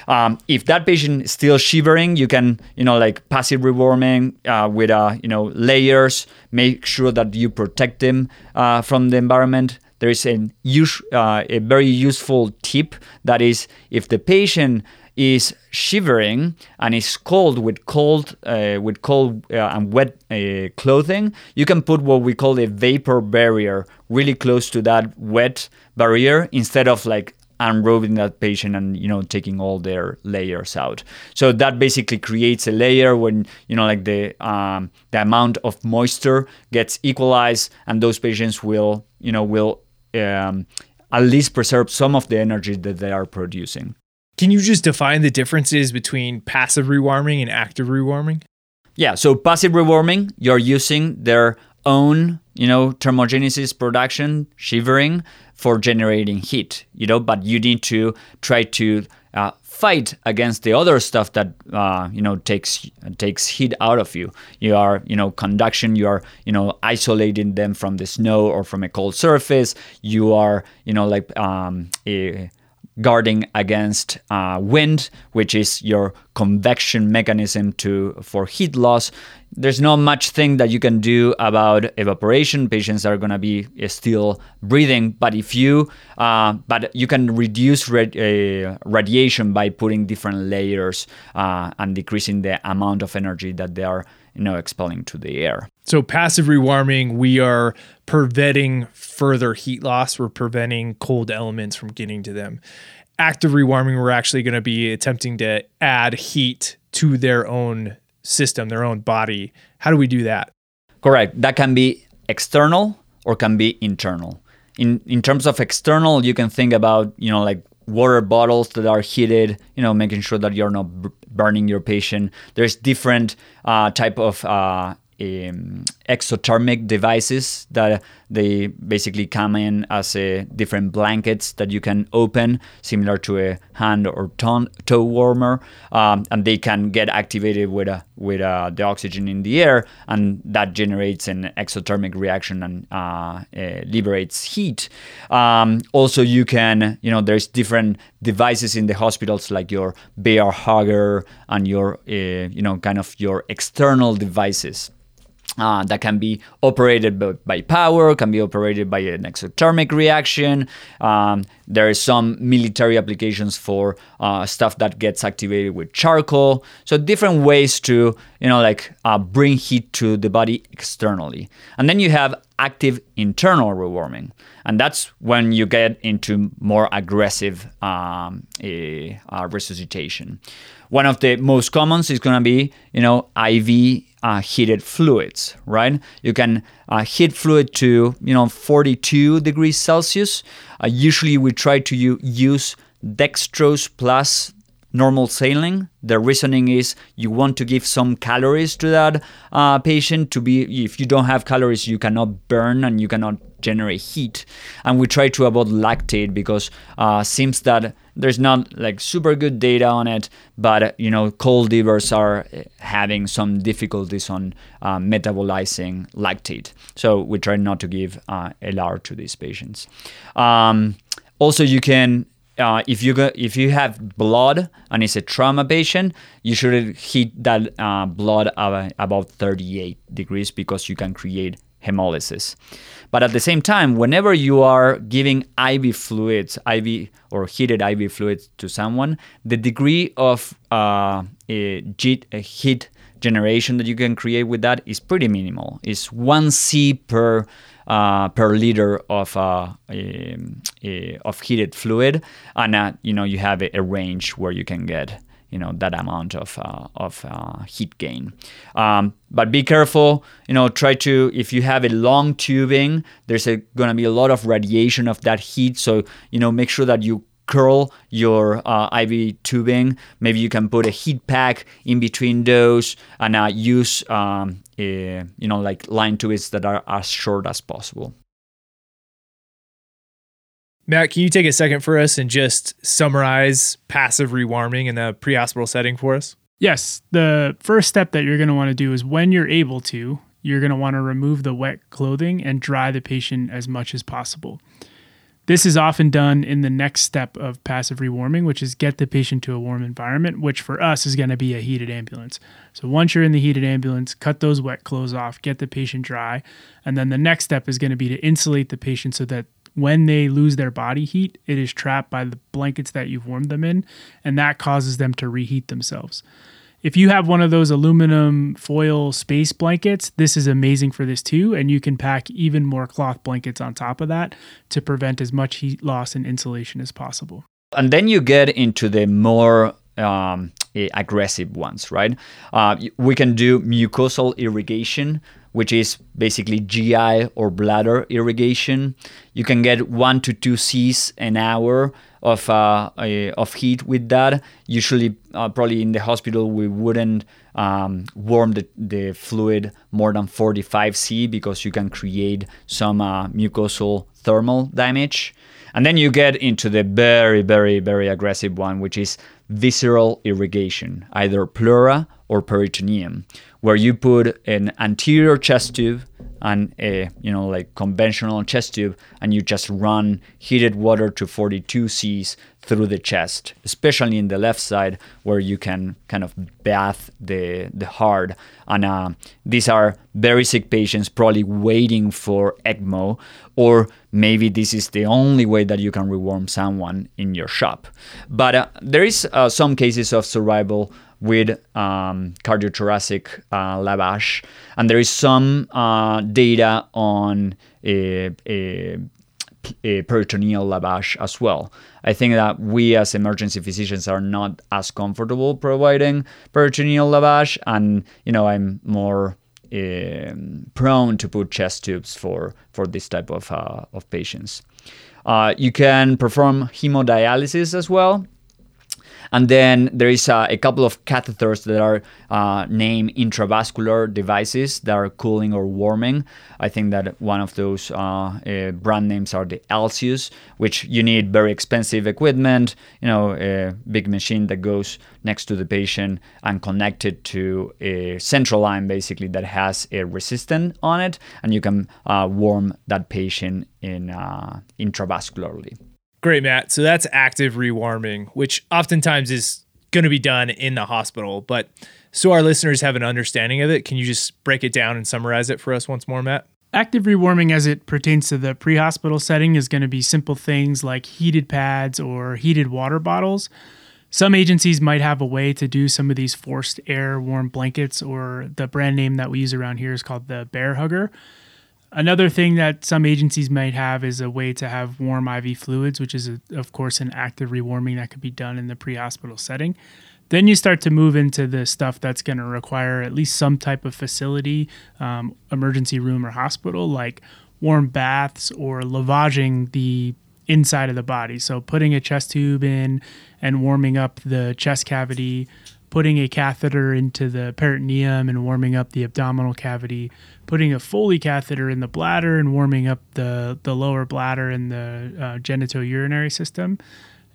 Um, if that patient is still shivering, you can, you know, like passive rewarming uh, with, uh, you know, layers. Make sure that you protect them uh, from the environment. There is uh, a very useful tip that is if the patient is shivering and is cold with cold uh, with cold uh, and wet uh, clothing, you can put what we call a vapor barrier really close to that wet barrier instead of like unrobing that patient and you know taking all their layers out. So that basically creates a layer when you know like the um, the amount of moisture gets equalized and those patients will you know will um, at least preserve some of the energy that they are producing. Can you just define the differences between passive rewarming and active rewarming? Yeah so passive rewarming you're using their own you know thermogenesis production shivering for generating heat, you know, but you need to try to uh, fight against the other stuff that uh, you know takes takes heat out of you. You are you know conduction. You are you know isolating them from the snow or from a cold surface. You are you know like um, a, guarding against uh, wind, which is your convection mechanism to for heat loss. There's not much thing that you can do about evaporation. Patients are going to be uh, still breathing, but if you, uh, but you can reduce uh, radiation by putting different layers uh, and decreasing the amount of energy that they are you know expelling to the air. So passive rewarming, we are preventing further heat loss. We're preventing cold elements from getting to them. Active rewarming, we're actually going to be attempting to add heat to their own system, their own body. How do we do that? Correct. That can be external or can be internal. In in terms of external, you can think about you know like water bottles that are heated. You know, making sure that you're not b- burning your patient. There's different uh, type of uh, um, exothermic devices that they basically come in as a different blankets that you can open, similar to a hand or ton- toe warmer, um, and they can get activated with a, with uh, the oxygen in the air, and that generates an exothermic reaction and uh, uh, liberates heat. Um, also, you can you know there's different devices in the hospitals like your bear hugger and your uh, you know kind of your external devices uh, that can be operated by, by, power, can be operated by an exothermic reaction. Um, there are some military applications for uh, stuff that gets activated with charcoal. So different ways to, you know, like uh, bring heat to the body externally. And then you have active internal rewarming, and that's when you get into more aggressive um, uh, resuscitation. One of the most commons is going to be, you know, IV uh, heated fluids, right? You can uh, heat fluid to, you know, 42 degrees Celsius. Uh, usually we try to u- use dextrose plus normal saline. The reasoning is you want to give some calories to that uh, patient to be, if you don't have calories, you cannot burn and you cannot generate heat. And we try to avoid lactate because uh, seems that there's not like super good data on it, but you know, cold livers are having some difficulties on uh, metabolizing lactate. So we try not to give uh, LR to these patients. Um, also, you can uh, if you go, if you have blood and it's a trauma patient, you should heat that uh, blood about 38 degrees because you can create hemolysis. But at the same time, whenever you are giving IV fluids, IV or heated IV fluids to someone, the degree of uh, heat generation that you can create with that is pretty minimal. It's one C per uh, per liter of uh, a, a, of heated fluid, and uh, you know you have a, range where you can get you know that amount of uh, of uh, heat gain. Um, but be careful. You know, try to if you have a long tubing, there's going to be a lot of radiation of that heat. So you know, make sure that you curl your uh, IV tubing. Maybe you can put a heat pack in between those and uh, use, um, a, you know, like line tubes that are as short as possible. Matt, can you take a second for us and just summarize passive rewarming in the pre-hospital setting for us? Yes, the first step that you're going to want to do is when you're able to, you're going to want to remove the wet clothing and dry the patient as much as possible. This is often done in the next step of passive rewarming, which is get the patient to a warm environment, which for us is going to be a heated ambulance. So once you're in the heated ambulance, cut those wet clothes off, get the patient dry, and then the next step is going to be to insulate the patient so that when they lose their body heat, it is trapped by the blankets that you've warmed them in, and that causes them to reheat themselves. If you have one of those aluminum foil space blankets, this is amazing for this too. And you can pack even more cloth blankets on top of that to prevent as much heat loss and insulation as possible. And then you get into the more um, aggressive ones, right? Uh, we can do mucosal irrigation, which is basically GI or bladder irrigation. You can get one to two C's an hour of uh, of heat with that. Usually, uh, probably in the hospital, we wouldn't um, warm the, the fluid more than 45 C because you can create some uh, mucosal thermal damage. And then you get into the very, very, very aggressive one, which is visceral irrigation, either pleura or peritoneum, where you put an anterior chest tube and a you know like conventional chest tube and you just run heated water to 42 C's through the chest, especially in the left side where you can kind of bath the the heart. And uh, these are very sick patients, probably waiting for ECMO, or maybe this is the only way that you can rewarm someone in your shop. But uh, there is uh, some cases of survival with um, cardiothoracic uh, lavage, and there is some uh, data on a, a, a, peritoneal lavage as well. I think that we as emergency physicians are not as comfortable providing peritoneal lavage, and you know I'm more um, prone to put chest tubes for for this type of uh, of patients. Uh, you can perform hemodialysis as well. And then there is uh, a couple of catheters that are uh, named intravascular devices that are cooling or warming. I think that one of those uh, uh brand names are the Alsius, which you need very expensive equipment, you know, a big machine that goes next to the patient and connected to a central line basically that has a resistant on it, and you can uh, warm that patient in uh, intravascularly. Great, Matt. So that's active rewarming, which oftentimes is going to be done in the hospital. But so our listeners have an understanding of it, can you just break it down and summarize it for us once more, Matt? Active rewarming as it pertains to the pre hospital setting is going to be simple things like heated pads or heated water bottles. Some agencies might have a way to do some of these forced air warm blankets, or the brand name that we use around here is called the Bear Hugger. Another thing that some agencies might have is a way to have warm IV fluids, which is, a, of course, an active rewarming that could be done in the pre hospital setting. Then you start to move into the stuff that's going to require at least some type of facility, um, emergency room or hospital, like warm baths or lavaging the inside of the body. So putting a chest tube in and warming up the chest cavity, putting a catheter into the peritoneum and warming up the abdominal cavity, putting a Foley catheter in the bladder and warming up the, the lower bladder and the uh, genitourinary system.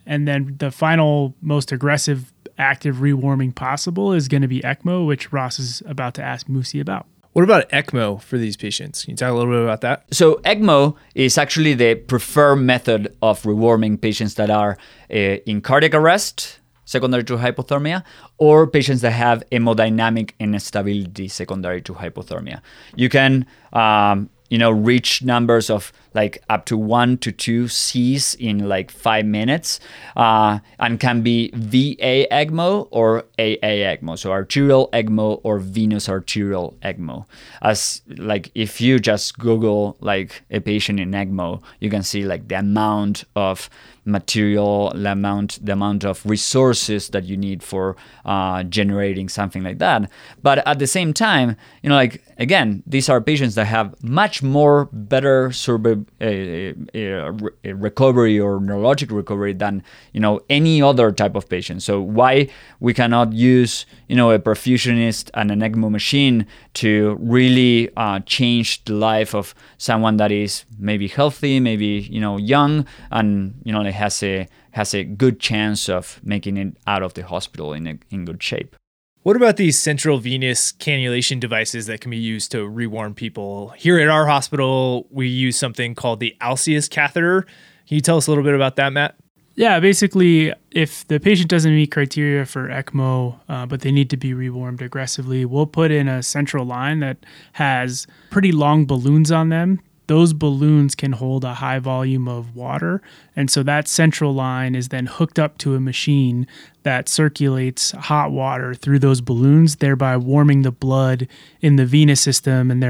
And then the final, most aggressive active rewarming possible is going to be ECMO, which Ross is about to ask Musi about. What about ECMO for these patients? Can you talk a little bit about that? So, ECMO is actually the preferred method of rewarming patients that are uh, in cardiac arrest secondary to hypothermia, or patients that have hemodynamic instability secondary to hypothermia. You can um, you know reach numbers of like up to one to two C's in like five minutes, uh, and can be VA ECMO or AA ECMO, so arterial ECMO or venous arterial ECMO. As like if you just Google like a patient in ECMO, you can see like the amount of material, the amount, the amount of resources that you need for uh, generating something like that. But at the same time, you know, like again, these are patients that have much more better survi- uh, uh, recovery or neurologic recovery than you know any other type of patient. So why we cannot use you know a perfusionist and an ECMO machine to really uh, change the life of someone that is maybe healthy, maybe you know young, and you know has a has a good chance of making it out of the hospital in a, in good shape. What about these central venous cannulation devices that can be used to rewarm people? Here at our hospital, we use something called the Alsius catheter. Can you tell us a little bit about that, Matt? Yeah, basically, if the patient doesn't meet criteria for ECMO, uh, but they need to be rewarmed aggressively, we'll put in a central line that has pretty long balloons on them those balloons can hold a high volume of water. And so that central line is then hooked up to a machine that circulates hot water through those balloons, thereby warming the blood in the venous system and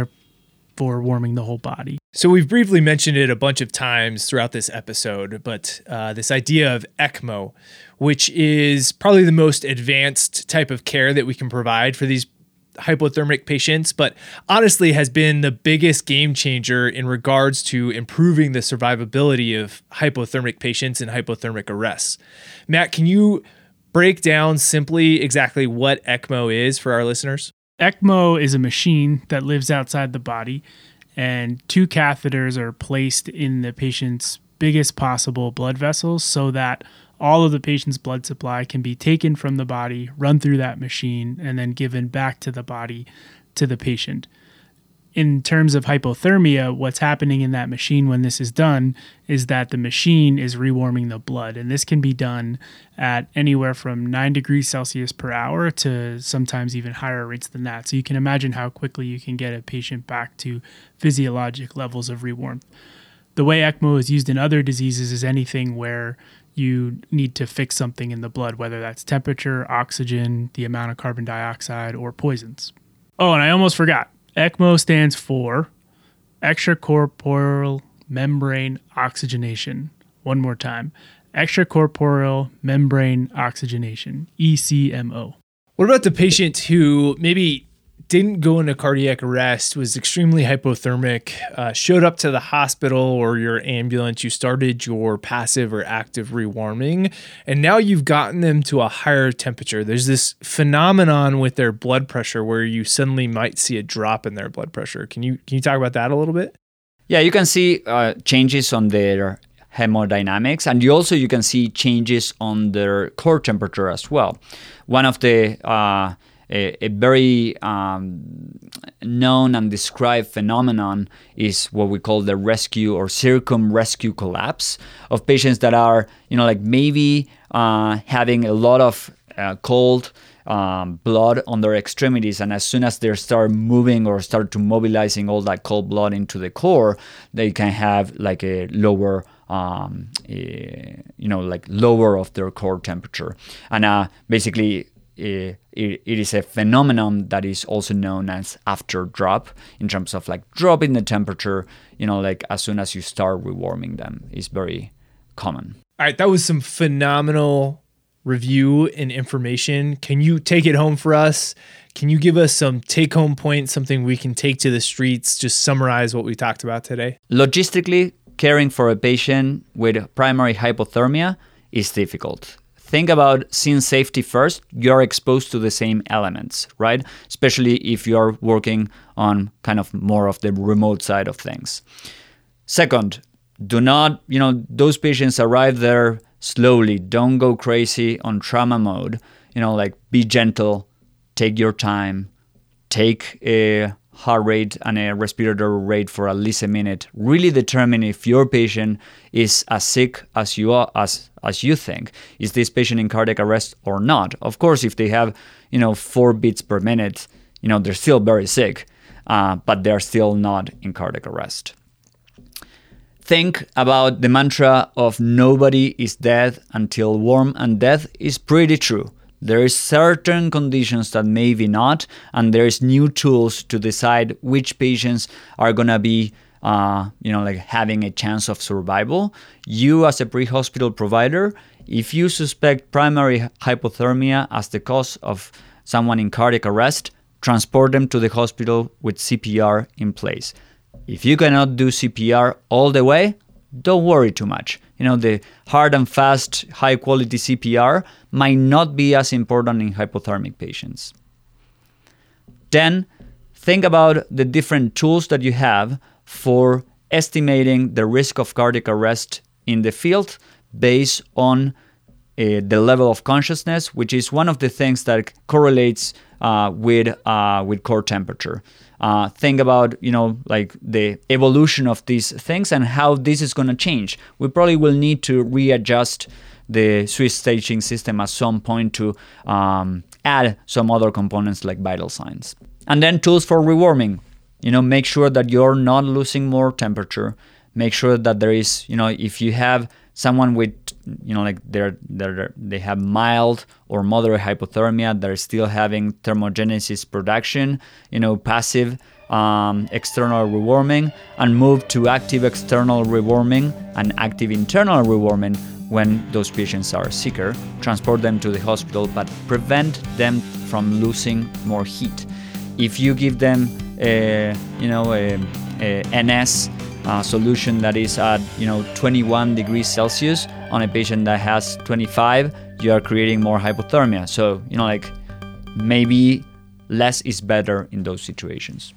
therefore warming the whole body. So we've briefly mentioned it a bunch of times throughout this episode, but uh, this idea of ECMO, which is probably the most advanced type of care that we can provide for these hypothermic patients, but honestly has been the biggest game changer in regards to improving the survivability of hypothermic patients and hypothermic arrests. Matt, can you break down simply exactly what ECMO is for our listeners? ECMO is a machine that lives outside the body, and two catheters are placed in the patient's biggest possible blood vessels so that all of the patient's blood supply can be taken from the body, run through that machine, and then given back to the body to the patient. In terms of hypothermia, what's happening in that machine when this is done is that the machine is rewarming the blood. And this can be done at anywhere from 9 degrees Celsius per hour to sometimes even higher rates than that. So you can imagine how quickly you can get a patient back to physiologic levels of rewarmth. The way ECMO is used in other diseases is anything where you need to fix something in the blood, whether that's temperature, oxygen, the amount of carbon dioxide, or poisons. Oh, and I almost forgot. ECMO stands for extracorporeal membrane oxygenation. One more time extracorporeal membrane oxygenation, ECMO. What about the patient who maybe didn't go into cardiac arrest, was extremely hypothermic, uh, showed up to the hospital or your ambulance, you started your passive or active rewarming, and now you've gotten them to a higher temperature. There's this phenomenon with their blood pressure where you suddenly might see a drop in their blood pressure. Can you can you talk about that a little bit? Yeah, you can see uh, changes on their hemodynamics and you also you can see changes on their core temperature as well one of the uh, a, a very um, known and described phenomenon is what we call the rescue or circum-rescue collapse of patients that are, you know, like maybe uh, having a lot of uh, cold um, blood on their extremities, and as soon as they start moving or start to mobilizing all that cold blood into the core, they can have like a lower um, a, you know, like lower of their core temperature. And uh, basically, it, it is a phenomenon that is also known as after drop in terms of like dropping the temperature you know like as soon as you start rewarming them is very common. All right that was some phenomenal review and information. Can you take it home for us? Can you give us some take home points something we can take to the streets just summarize what we talked about today? Logistically caring for a patient with primary hypothermia is difficult think about scene safety first. You're exposed to the same elements, right? Especially if you're working on kind of more of the remote side of things. Second, do not, you know, those patients arrive there slowly. Don't go crazy on trauma mode. You know, like be gentle, take your time, take a heart rate and a respiratory rate for at least a minute really determine if your patient is as sick as you are as as you think. Is this patient in cardiac arrest or not? Of course if they have you know four beats per minute you know they're still very sick uh, but they're still not in cardiac arrest. Think about the mantra of nobody is dead until warm and death is pretty true. There is certain conditions that maybe not, and there's new tools to decide which patients are gonna be uh, you know, like having a chance of survival. You, as a pre hospital provider, if you suspect primary hypothermia as the cause of someone in cardiac arrest, transport them to the hospital with CPR in place. If you cannot do CPR all the way, don't worry too much. You know, the hard and fast, high quality CPR might not be as important in hypothermic patients. Then think about the different tools that you have for estimating the risk of cardiac arrest in the field based on uh, the level of consciousness, which is one of the things that correlates uh, with uh, with core temperature. Uh, think about you know like the evolution of these things and how this is going to change. We probably will need to readjust the Swiss staging system at some point to um, add some other components like vital signs. And then tools for rewarming. You know, make sure that you're not losing more temperature. Make sure that there is, you know, if you have someone with, you know, like they're, they're they have mild or moderate hypothermia, they're still having thermogenesis production, you know, passive um, external rewarming, and move to active external rewarming and active internal rewarming when those patients are sicker, transport them to the hospital, but prevent them from losing more heat. If you give them, you know, a, NS uh, solution that is at, you know, 21 degrees Celsius on a patient that has 25, you are creating more hypothermia. So, you know, like maybe less is better in those situations.